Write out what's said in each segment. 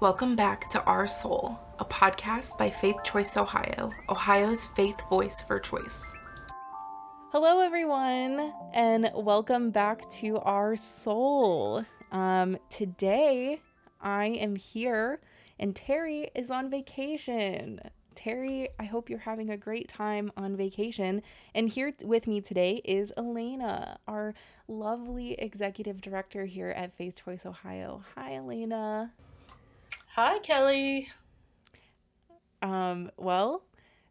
Welcome back to Our Soul, a podcast by Faith Choice Ohio, Ohio's faith voice for choice. Hello, everyone, and welcome back to Our Soul. Um, today, I am here, and Terry is on vacation. Terry, I hope you're having a great time on vacation. And here with me today is Elaina, our lovely executive director here at Faith Choice Ohio. Hi, Elaina. Hi, Kelley. Um, well,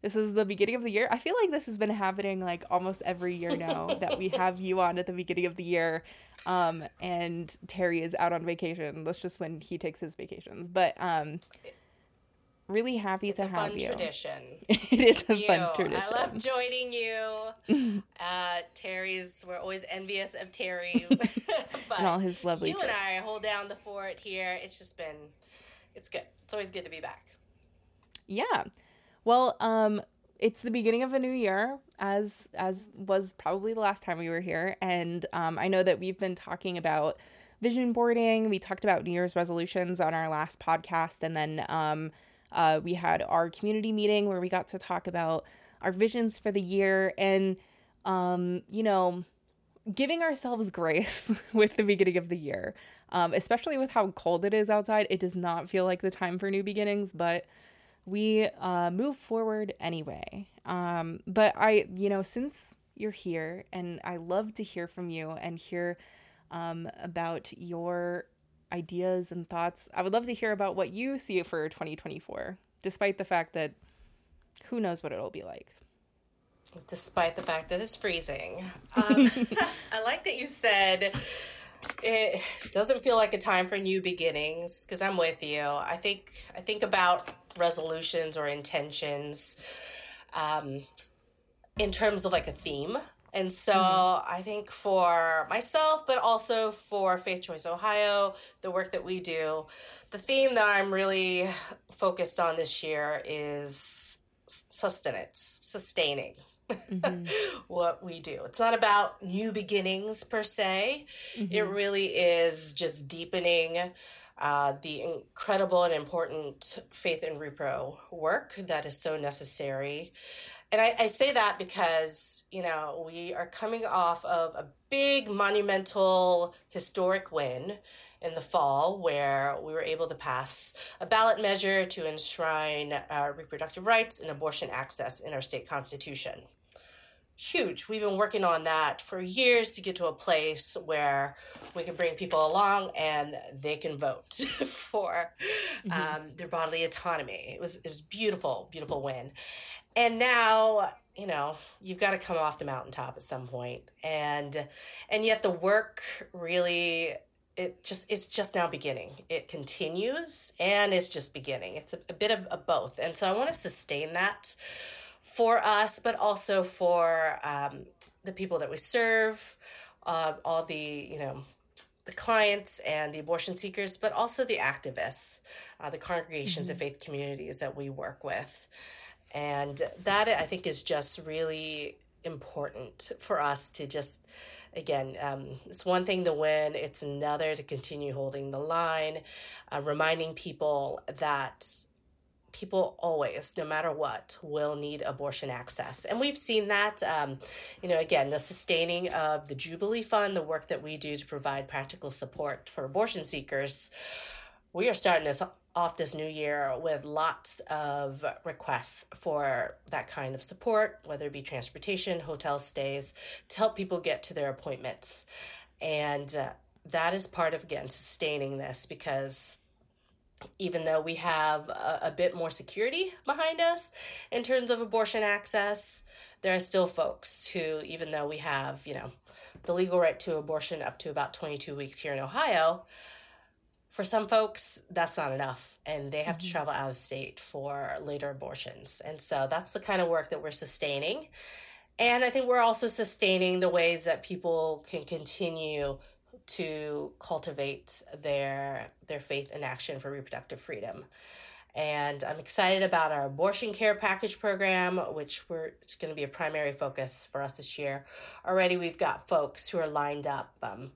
this is the beginning of the year. I feel like this has been happening like almost every year now that we have you on at the beginning of the year. Um, and Terry is out on vacation. That's just when he takes his vacations. But um really happy it's to a have fun you. tradition. it is a you. fun tradition. I love joining you. uh, Terry's, we're always envious of Terry. but and all his lovely You and. I hold down the fort here. It's just been, it's good. It's always good to be back. Yeah. Well, um it's the beginning of a new year as as was probably the last time we were here and um I know that we've been talking about vision boarding. We talked about New Year's resolutions on our last podcast and then um uh we had our community meeting where we got to talk about our visions for the year and um you know giving ourselves grace with the beginning of the year. Um especially with how cold it is outside. It does not feel like the time for new beginnings, but we uh, move forward anyway. Um, but I, you know, since you're here, and I love to hear from you and hear um, about your ideas and thoughts. I would love to hear about what you see for 2024, despite the fact that who knows what it'll be like. Despite the fact that it's freezing. Um, I like that you said it doesn't feel like a time for new beginnings because I'm with you. I think I think about resolutions or intentions um, in terms of like a theme. And so I think for myself, but also for Faith Choice Ohio, the work that we do, the theme that I'm really focused on this year is sustenance, sustaining what we do. It's not about new beginnings per se. It really is just deepening uh, the incredible and important faith and repro work that is so necessary. And I, I say that because, you know, we are coming off of a big, monumental, historic win in the fall where we were able to pass a ballot measure to enshrine uh, reproductive rights and abortion access in our state constitution huge. We've been working on that for years to get to a place where we can bring people along and they can vote for um, their bodily autonomy. It was it was beautiful, beautiful win. And now you know you've got to come off the mountaintop at some point and and yet the work really it just it's just now beginning it continues and it's just beginning it's a, a bit of, of both and so i want to sustain that for us, but also for um, the people that we serve, uh, all the you know the clients and the abortion seekers, but also the activists, uh, the congregations and faith communities that we work with, and that I think is just really important for us to just again um, it's one thing to win it's another to continue holding the line uh, reminding people that people always, no matter what, will need abortion access. And we've seen that, um, you know, again, the sustaining of the Jubilee Fund, the work that we do to provide practical support for abortion seekers. We are starting this off this new year with lots of requests for that kind of support, whether it be transportation, hotel stays, to help people get to their appointments. And uh, that is part of, again, sustaining this because even though we have a, a, bit more security behind us in terms of abortion access, there are still folks who, even though we have, you know, the legal right to abortion up to about 22 weeks here in Ohio, for some folks, that's not enough. And they have to mm-hmm. travel out of state for later abortions. And so that's the kind of work that we're sustaining. And I think we're also sustaining the ways that people can continue to cultivate their their faith and action for reproductive freedom. And I'm excited about our abortion care package program, which we're it's going to be a primary focus for us this year. Already, we've got folks who are lined up. Um,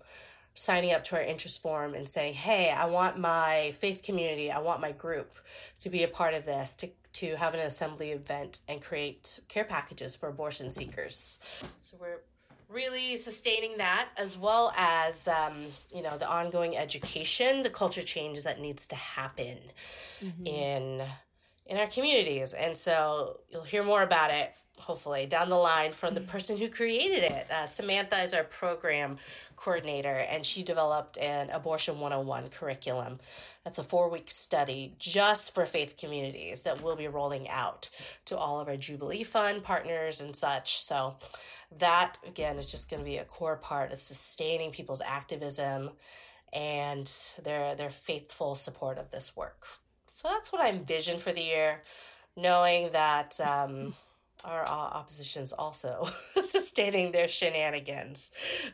signing up to our interest form and saying, hey, I want my faith community, I want my group to be a part of this, to, to have an assembly event and create care packages for abortion seekers. So we're really sustaining that as well as um, you know the ongoing education the culture change that needs to happen mm-hmm. in in our communities and so you'll hear more about it hopefully down the line from the person who created it. Uh, Samantha is our program coordinator, and she developed an Abortion 101 curriculum. That's a four week study just for faith communities that we'll be rolling out to all of our Jubilee Fund partners and such. So, that again is just going to be a core part of sustaining people's activism and their their faithful support of this work. So that's what I envision for the year, knowing that um, our uh, oppositions also sustaining their shenanigans.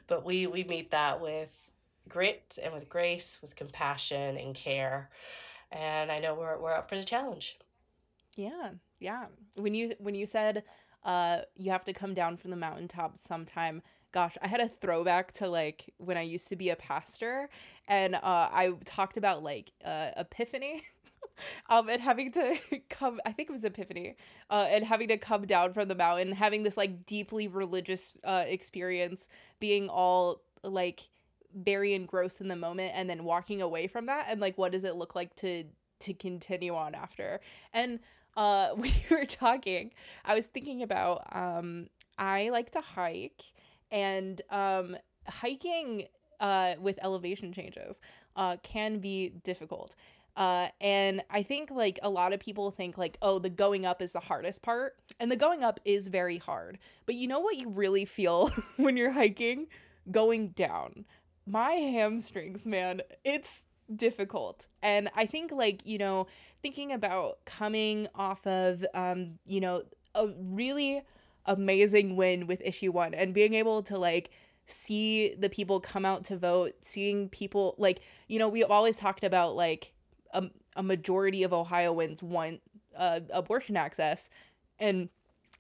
But we, we meet that with grit and with grace, with compassion and care. And I know we're, we're up for the challenge. Yeah. Yeah. When you, when you said, uh, you have to come down from the mountaintop sometime, gosh, I had a throwback to like when I used to be a pastor and uh, I talked about like uh, epiphany um, and having to come, I think it was Epiphany, uh, and having to come down from the mountain, having this like deeply religious uh, experience, being all like very engrossed in the moment, and then walking away from that, and like what does it look like to to continue on after? And uh, when you were talking, I was thinking about um, I like to hike, and um, hiking uh, with elevation changes uh, can be difficult. Uh, and I think like a lot of people think like, oh, the going up is the hardest part. And the going up is very hard. But you know what you really feel when you're hiking? Going down. My hamstrings, man, it's difficult. And I think like, you know, thinking about coming off of um, you know, a really amazing win with issue 1 and being able to like see the people come out to vote, seeing people like, you know, we've always talked about like a, a majority of Ohioans want uh, abortion access, and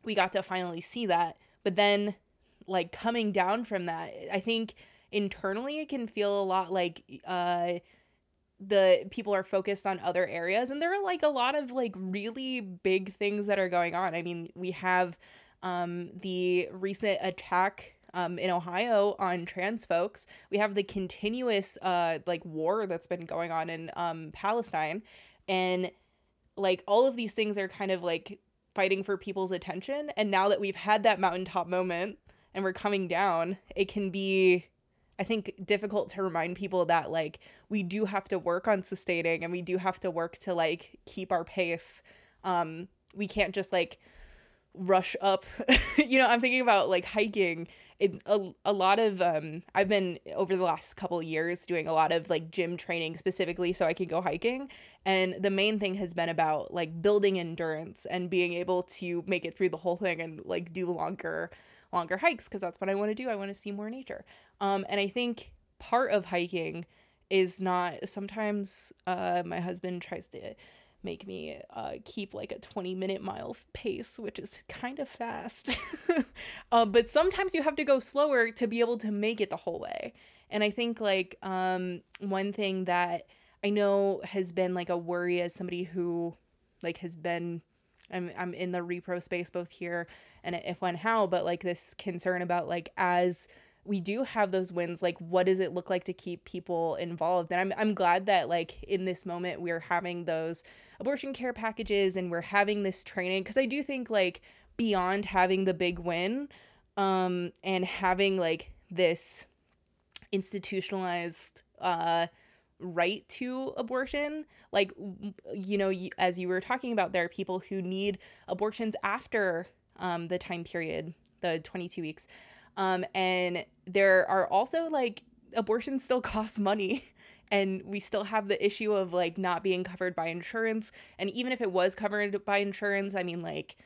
we got to finally see that. But then, like coming down from that, I think internally it can feel a lot like uh, the people are focused on other areas, and there are like a lot of like really big things that are going on. I mean, we have um, the recent attack um, in Ohio on trans folks. We have the continuous uh, like war that's been going on in um, Palestine, and like all of these things are kind of like fighting for people's attention. And now that we've had that mountaintop moment and we're coming down, it can be I think difficult to remind people that like we do have to work on sustaining and we do have to work to like keep our pace. Um we can't just like rush up. you know, I'm thinking about like hiking it, a, a lot of um I've been over the last couple years doing a lot of like gym training specifically so I can go hiking and the main thing has been about like building endurance and being able to make it through the whole thing and like do longer longer hikes because that's what I want to do. I want to see more nature. Um and I think part of hiking is not sometimes uh my husband tries to make me uh, keep like a 20 minute mile pace, which is kind of fast. uh, but sometimes you have to go slower to be able to make it the whole way. And I think like um, one thing that I know has been like a worry as somebody who like has been I'm I'm in the repro space both here and If When How, but like this concern about like as we do have those wins like what does it look like to keep people involved? And i'm i'm glad that like in this moment we're having those abortion care packages and we're having this training because i do think like beyond having the big win um and having like this institutionalized uh right to abortion like you know as you were talking about there are people who need abortions after um the time period the 22 weeks um, and there are also like abortions still cost money. And we still have the issue of like not being covered by insurance. And even if it was covered by insurance, I mean, like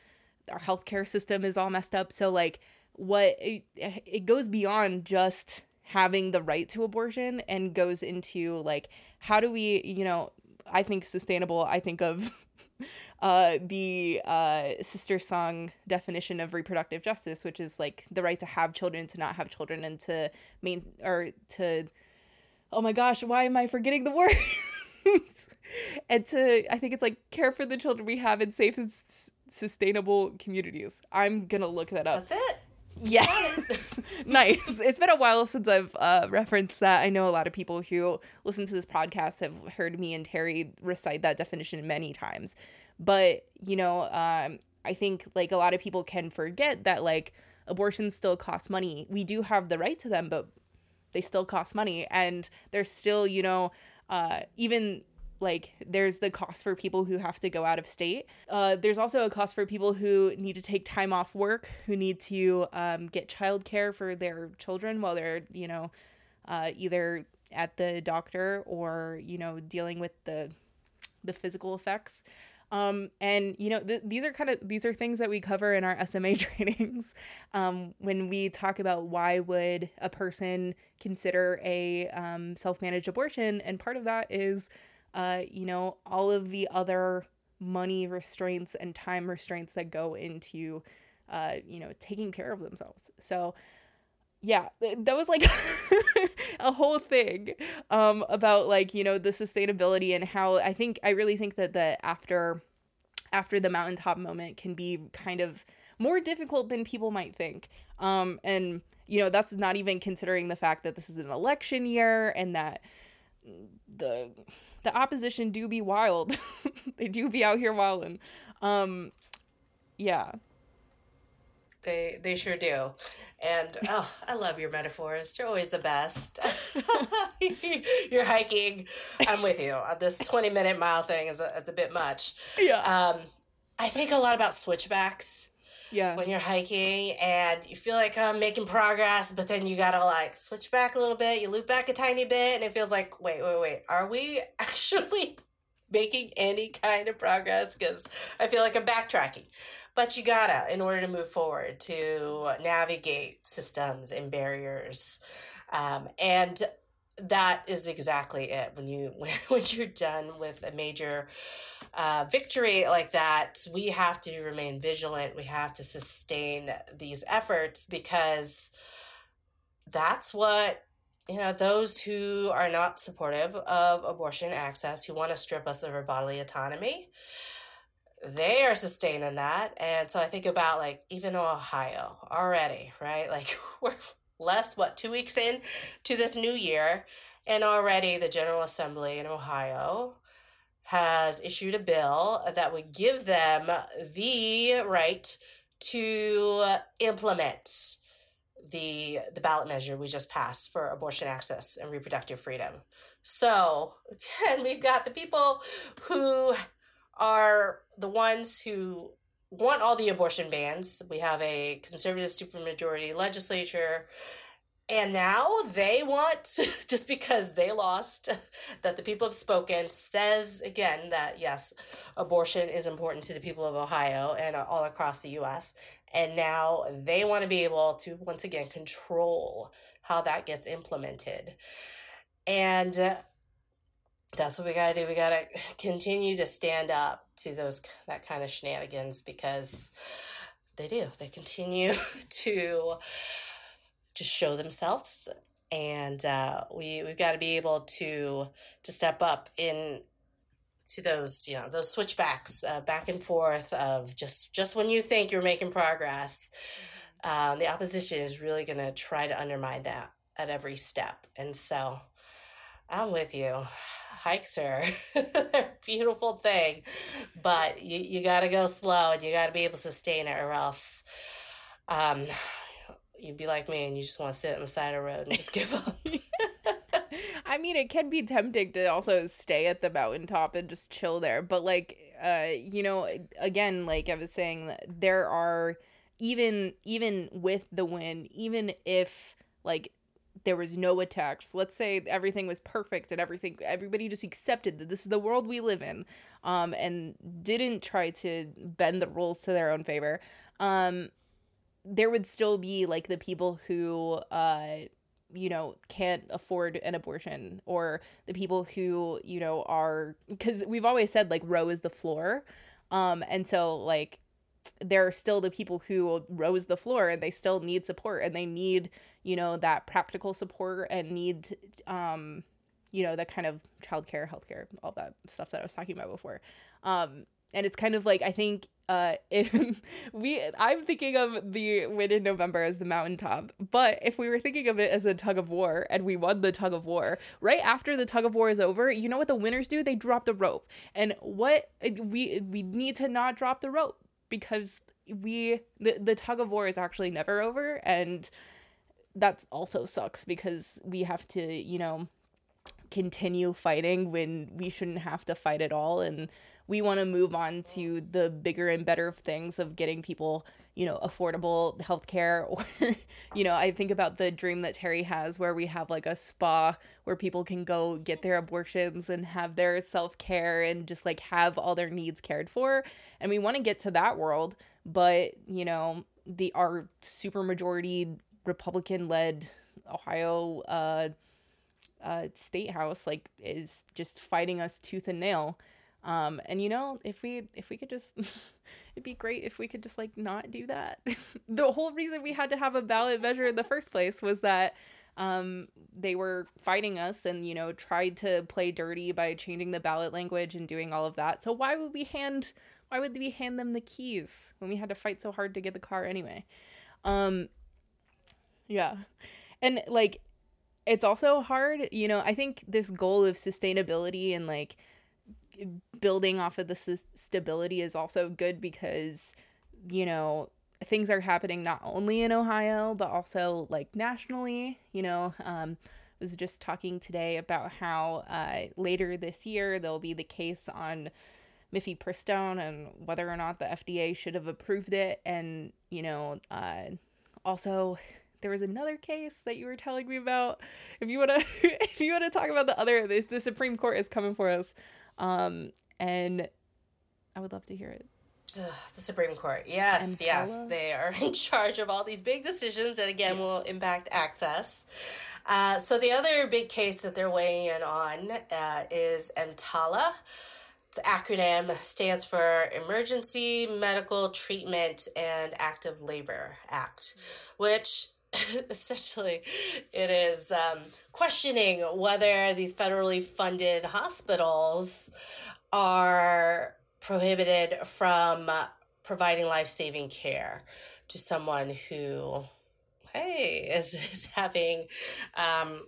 our healthcare system is all messed up. So, like, what it, it goes beyond just having the right to abortion and goes into like, how do we, you know, I think sustainable, I think of uh, the uh, SisterSong definition of reproductive justice, which is like the right to have children, to not have children, and to main or to oh my gosh, why am I forgetting the word? and to I think it's like care for the children we have in safe and s- sustainable communities. I'm gonna look that up. That's it. Yes. nice. It's been a while since I've uh, referenced that. I know a lot of people who listen to this podcast have heard me and Terry recite that definition many times. But, you know, um, I think like a lot of people can forget that like abortions still cost money. We do have the right to them, but they still cost money. And there's still, you know, uh, even like there's the cost for people who have to go out of state. Uh, there's also a cost for people who need to take time off work who need to um, get childcare for their children while they're you know uh, either at the doctor or you know dealing with the the physical effects. Um, and you know th- these are kind of these are things that we cover in our sma trainings. Um, when we talk about why would a person consider a um, self-managed abortion and part of that is uh, you know, all of the other money restraints and time restraints that go into, uh, you know, taking care of themselves. So, yeah, that was like a whole thing um, about like you know the sustainability and how I think I really think that the after after the mountaintop moment can be kind of more difficult than people might think. Um, and you know that's not even considering the fact that this is an election year and that the the opposition do be wild. they do be out here wilding. Um, yeah. They they sure do. And oh, I love your metaphors. You're always the best. You're hiking. I'm with you. This 20 minute mile thing is a, it's a bit much. Yeah. Um, I think a lot about switchbacks yeah. when you're hiking and you feel like I'm making progress, but then you gotta like switch back a little bit, you loop back a tiny bit, and it feels like, wait, wait, wait, are we actually making any kind of progress? Because I feel like I'm backtracking. But you gotta, in order to move forward, to navigate systems and barriers. Um, and that is exactly it. When you when you're done with a major uh, victory like that we have to remain vigilant. We have to sustain these efforts because that's what you know those who are not supportive of abortion access who want to strip us of our bodily autonomy they are sustaining that. And so i think about like even ohio already right? Like we're less what two weeks in to this new year and already the general assembly in ohio has issued a bill that would give them the right to implement the the ballot measure we just passed for abortion access and reproductive freedom. So, again, we've got the people who are the ones who want all the abortion bans. We have a conservative supermajority legislature and now they want, just because they lost, that the people have spoken, says again that yes, abortion is important to the people of Ohio and all across the US. And now they want to be able to, once again, control how that gets implemented. And uh, that's what we got to do. We got to continue to stand up to those, that kind of shenanigans because they do. They continue to just show themselves and uh, we we've got to be able to to step up in to those you know those switchbacks uh, back and forth of just just when you think you're making progress um, the opposition is really going to try to undermine that at every step. And so i'm with you hikes are a beautiful thing but you, you got to go slow and you got to be able to sustain it or else um, you'd be like me and you just want to sit on the side of the road and just give up. I mean, it can be tempting to also stay at the mountaintop and just chill there, but like, uh, you know, again, like I was saying, there are even even with the wind, even if like there was no attacks, let's say everything was perfect and everything, everybody just accepted that this is the world we live in, um, and didn't try to bend the rules to their own favor. Um, there would still be like the people who uh you know can't afford an abortion or the people who you know are because we've always said like roe is the floor um and so like there are still the people who Roe's the floor and they still need support and they need you know that practical support and need um you know, that kind of childcare, healthcare, all that stuff that I was talking about before. Um, and it's kind of like I think uh if we I'm thinking of the win in November as the mountaintop, but if we were thinking of it as a tug of war and we won the tug of war, right after the tug of war is over, you know what the winners do? They drop the rope. And what we we need to not drop the rope because we the, the tug of war is actually never over and that also sucks because we have to, you know, continue fighting when we shouldn't have to fight at all and we want to move on to the bigger and better things of getting people, you know, affordable healthcare. Or, you know, I think about the dream that Terry has where we have like a spa where people can go get their abortions and have their self care and just like have all their needs cared for. And we want to get to that world. But, you know, the our super majority Republican led Ohio uh, uh, state house like is just fighting us tooth and nail um, and you know, if we if we could just it'd be great if we could just like not do that. the whole reason we had to have a ballot measure in the first place was that um, they were fighting us and you know tried to play dirty by changing the ballot language and doing all of that. So why would we hand why would we hand them the keys when we had to fight so hard to get the car anyway? Um, yeah. And like it's also hard, you know, I think this goal of sustainability and like building off of the stability is also good because you know things are happening not only in Ohio but also like nationally you know um was just talking today about how uh, later this year there'll be the case on mifepristone and whether or not the FDA should have approved it and you know uh, also there was another case that you were telling me about if you want to if you want to talk about the other the, the Supreme Court is coming for us um, and I would love to hear it. The Supreme Court. Yes, yes. They are in charge of all these big decisions that, again, will impact access. Uh, so, the other big case that they're weighing in on uh, is EMTALA. Its acronym stands for Emergency Medical Treatment and Active Labor Act, which essentially it is um, questioning whether these federally funded hospitals are prohibited from providing life-saving care to someone who hey is, is having um,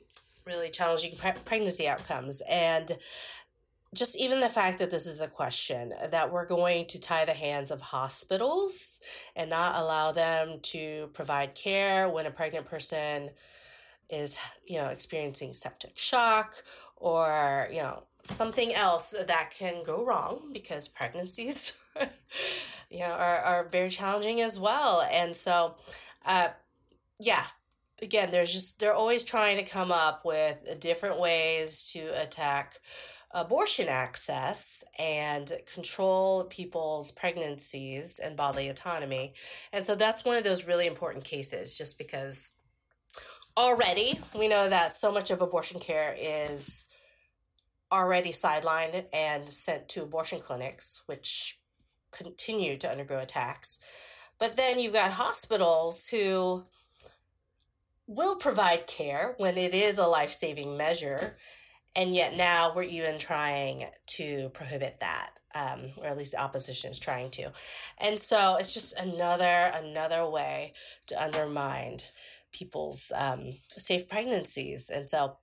really challenging pre- pregnancy outcomes. And just even the fact that this is a question that we're going to tie the hands of hospitals and not allow them to provide care when a pregnant person is you know experiencing septic shock or you know something else that can go wrong because pregnancies you know are, are very challenging as well. And so uh yeah again there's just they're always trying to come up with different ways to attack abortion access and control people's pregnancies and bodily autonomy. And so that's one of those really important cases just because already we know that so much of abortion care is already sidelined and sent to abortion clinics, which continue to undergo attacks. But then you've got hospitals who will provide care when it is a life saving measure and yet now we're even trying to prohibit that um, or at least the opposition is trying to. And so it's just another another way to undermine people's um, safe pregnancies. And so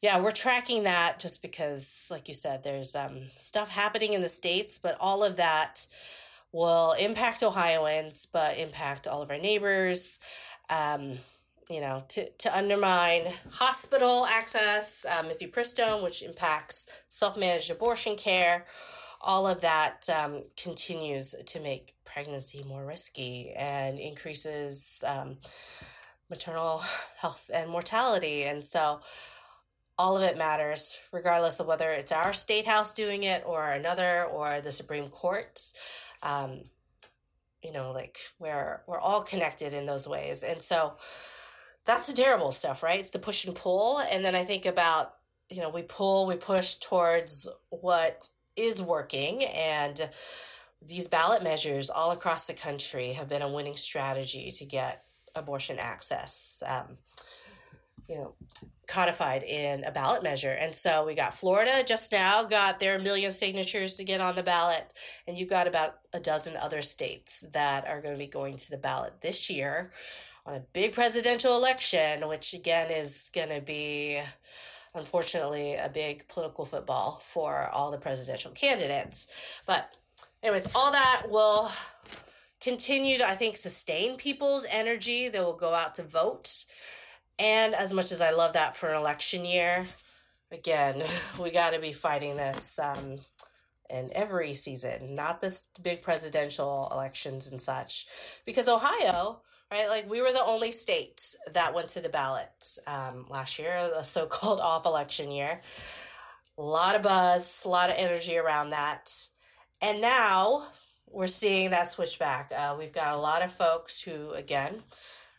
yeah we're tracking that just because like you said there's um, stuff happening in the states but all of that will impact ohioans but impact all of our neighbors. Um, you know, to, to undermine hospital access, um, mifepristone, which impacts self managed abortion care. All of that um, continues to make pregnancy more risky and increases um, maternal health and mortality. And so, all of it matters, regardless of whether it's our state house doing it or another or the Supreme Court. Um, you know, like we're we're all connected in those ways, and so that's the terrible stuff, right? It's the push and pull. And then I think about, you know, we pull, we push towards what is working. And these ballot measures all across the country have been a winning strategy to get abortion access. Um, you know, codified in a ballot measure. And so we got Florida just now got their million signatures to get on the ballot, and you've got about a dozen other states that are going to be going to the ballot this year on a big presidential election, which again is going to be unfortunately a big political football for all the presidential candidates. But anyways, all that will continue to I think sustain people's energy. They will go out to vote and as much as I love that for an election year, again, we got to be fighting this um, in every season, not this big presidential elections and such. Because Ohio, right, like we were the only state that went to the ballot um, last year, the so called off election year. A lot of buzz, a lot of energy around that. And now we're seeing that switch back. Uh, we've got a lot of folks who, again,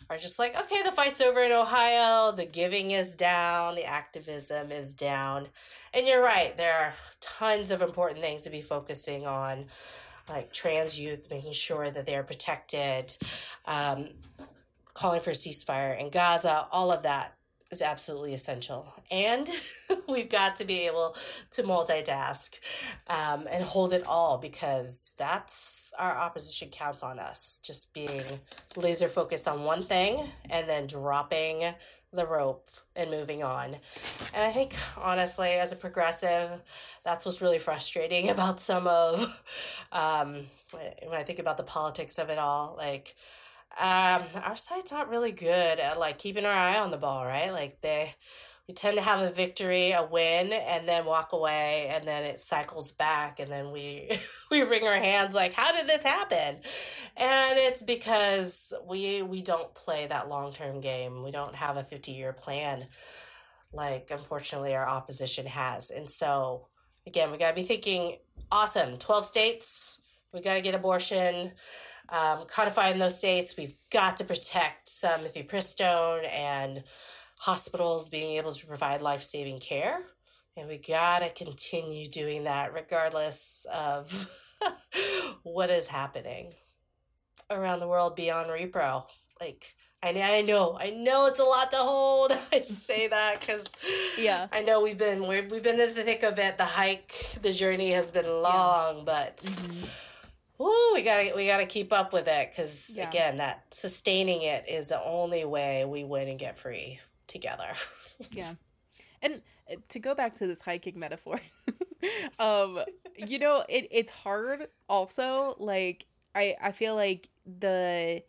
are just like, okay, the fight's over in Ohio, the giving is down, the activism is down. And you're right, there are tons of important things to be focusing on, like trans youth, making sure that they're protected, um, calling for a ceasefire in Gaza, all of that is absolutely essential. And we've got to be able to multitask um, and hold it all because that's our opposition counts on us. Just being laser focused on one thing and then dropping the rope and moving on. And I think, honestly, as a progressive, that's what's really frustrating about some of, um, when I think about the politics of it all. Like, um, our side's not really good at like keeping our eye on the ball, right? Like they we tend to have a victory, a win, and then walk away, and then it cycles back, and then we we wring our hands like, how did this happen? And it's because we we don't play that long term game. We don't have a fifty year plan, like unfortunately our opposition has, and so again, we gotta be thinking, awesome, twelve states, we gotta get abortion um, codifying those states. We've got to protect some mifepristone and hospitals being able to provide life saving care. And we got to continue doing that regardless of what is happening around the world beyond repro. Like, I, I know, I know it's a lot to hold. I say that because yeah, I know we've been we have been in the thick of it. The hike, the journey has been long, yeah. but mm-hmm we gotta we gotta keep up with it because yeah. again, that sustaining it is the only way we win and get free together. yeah, and uh, to go back to this hiking metaphor, um, you know, it it's hard. Also, like I I feel like the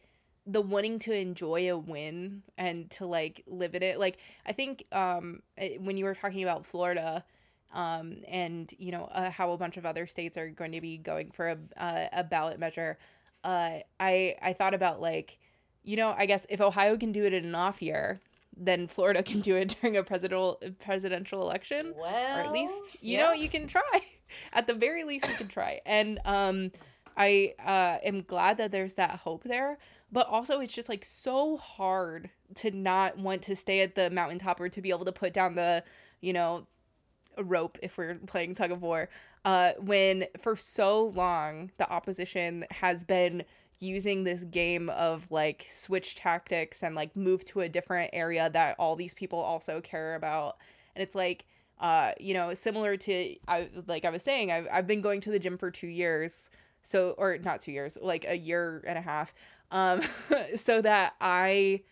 the wanting to enjoy a win and to like live in it like i think um eh, when you were talking about florida um, and you know uh, how a bunch of other states are going to be going for a uh, a ballot measure. Uh, I I thought about like, you know, I guess if Ohio can do it in an off year, then Florida can do it during a presidential presidential election. Well, or at least you yeah. know you can try. At the very least, you can try. And um, I uh, am glad that there's that hope there. But also, it's just like so hard to not want to stay at the mountaintop or to be able to put down the, you know, rope if we're playing tug of war uh, when for so long the opposition has been using this game of like switch tactics and like move to a different area that all these people also care about and it's like uh you know similar to I like I was saying I've I've been going to the gym for 2 years so or not 2 years like a year and a half um so that I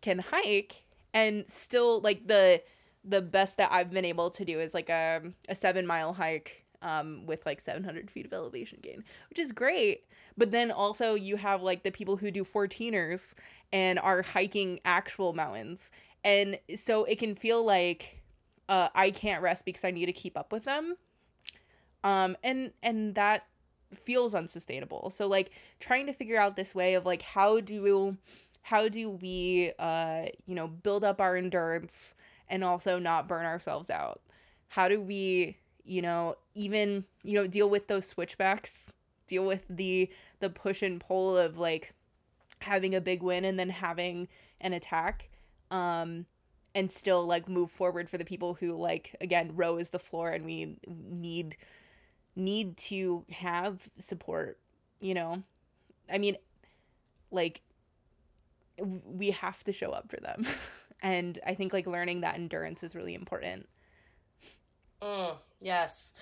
can hike and still like the the best that I've been able to do is like a, a seven mile hike um, with like 700 feet of elevation gain, which is great. But then also you have like the people who do 14ers and are hiking actual mountains. And so it can feel like uh, I can't rest because I need to keep up with them. Um, and, and that feels unsustainable. So like trying to figure out this way of like, how do, how do we, uh, you know, build up our endurance and also not burn ourselves out? How do we, you know, even, you know, deal with those switchbacks, deal with the the push and pull of like having a big win and then having an attack um and still like move forward for the people who like again Roe is the floor and we need need to have support you know i mean like we have to show up for them And I think like learning that endurance is really important. Mm, yes.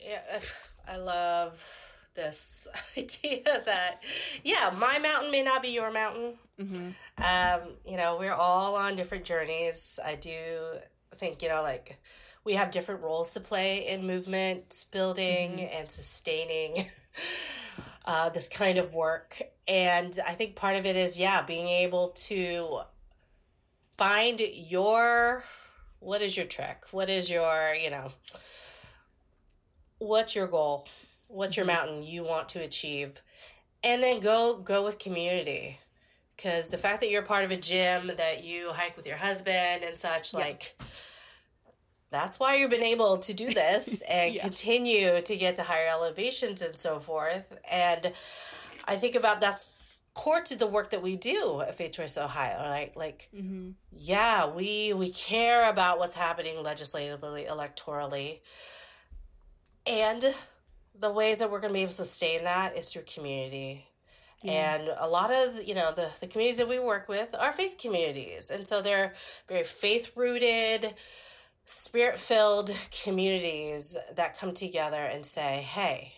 Yeah, I love this idea that, yeah, my mountain may not be your mountain. Mm-hmm. Um, you know, we're all on different journeys. I do think, you know, like we have different roles to play in movement building mm-hmm. and sustaining uh, this kind of work. And I think part of it is, yeah, being able to find your what is your trick? What is your, you know, what's your goal? What's your mm-hmm. mountain you want to achieve? And then go go with community. Cuz the fact that you're part of a gym that you hike with your husband and such yeah. like that's why you've been able to do this and yeah. continue to get to higher elevations and so forth. And I think about that's core to the work that we do at Faith Choice Ohio, right? Like, mm-hmm. yeah, we we care about what's happening legislatively, electorally, and the ways that we're going to be able to sustain that is through community. And a lot of you know the the communities that we work with are faith communities, and so they're very faith rooted, spirit filled communities that come together and say, "Hey,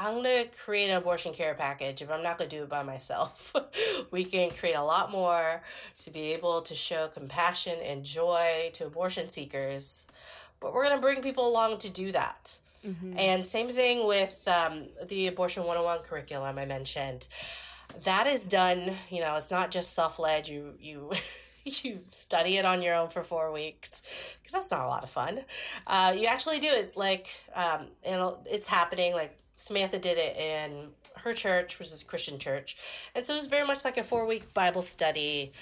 I'm going to create an abortion care package if I'm not going to do it by myself. we can create a lot more to be able to show compassion and joy to abortion seekers, but we're going to bring people along to do that. Mm-hmm. And same thing with um, the Abortion 101 curriculum I mentioned. That is done, you know, it's not just self led. You, you, you study it on your own for four weeks because that's not a lot of fun. Uh, you actually do it like, um, and it's happening like Samantha did it in her church, which is a Christian church. And so it was very much like a four week Bible study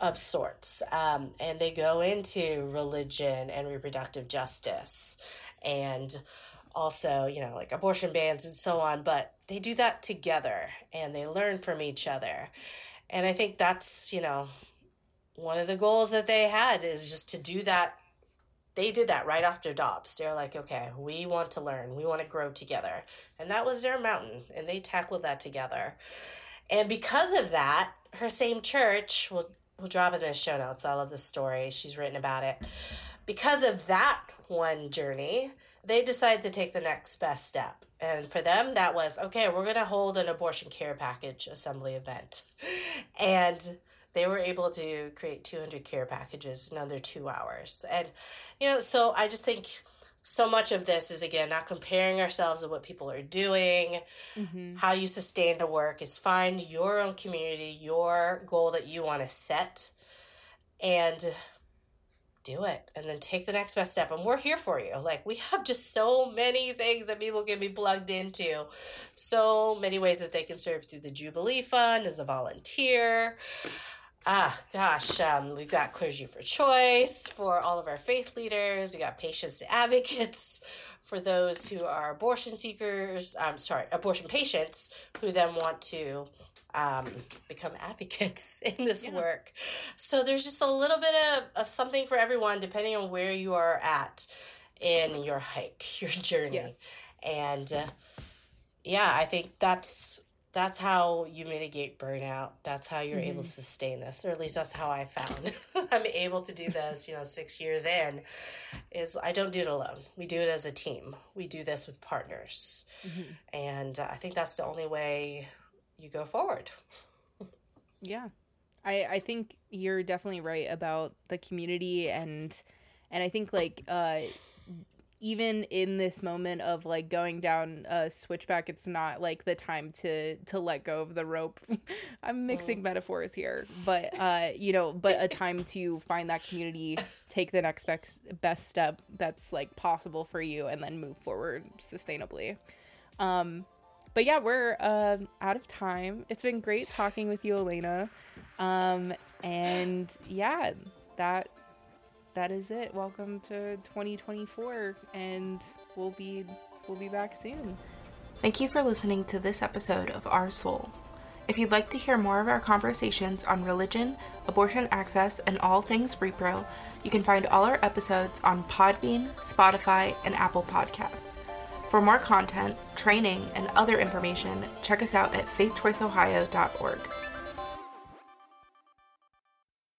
of sorts. Um, and they go into religion and reproductive justice and also, you know, like abortion bans and so on. But they do that together and they learn from each other. And I think that's, you know, one of the goals that they had is just to do that they did that right after Dobbs. They're like, okay, we want to learn, we want to grow together. And that was their mountain, and they tackled that together. And because of that, her same church, we'll, we'll drop in the show notes. I love this story. She's written about it. Because of that one journey, they decided to take the next best step. And for them, that was okay, we're going to hold an abortion care package assembly event. And they were able to create 200 care packages in under two hours. And, you know, so I just think so much of this is, again, not comparing ourselves to what people are doing. Mm-hmm. How you sustain the work is find your own community, your goal that you want to set, and do it and then take the next best step and we're here for you. Like we have just so many things that people can be plugged into. So many ways that they can serve through the jubilee fund as a volunteer Ah, gosh, um, we've got clergy for choice for all of our faith leaders. We got patients advocates for those who are abortion seekers. I'm sorry, abortion patients who then want to um, become advocates in this yeah. work. So there's just a little bit of, of something for everyone, depending on where you are at in your hike, your journey. Yeah. And uh, yeah, I think that's that's how you mitigate burnout. That's how you're mm-hmm. able to mm-hmm. sustain this, or at least that's how I found I'm able to do this. You know, six years in, is I don't do it alone. We do it as a team. We do this with partners, mm-hmm. and uh, I think that's the only way you go forward. yeah, I I think you're definitely right about the community and and I think like uh even in this moment of like going down a switchback it's not like the time to to let go of the rope. I'm mixing mm. metaphors here but uh you know but a time to find that community take the next best best step that's like possible for you and then move forward sustainably. Um but yeah we're uh, out of time. It's been great talking with you Elaina. Um and yeah that that is it. Welcome to 2024 and we'll be we'll be back soon. Thank you for listening to this episode of Our Soul. If you'd like to hear more of our conversations on religion, abortion access, and all things repro, you can find all our episodes on Podbean, Spotify, and Apple Podcasts. For more content, training, and other information, check us out at faithchoiceohio.org.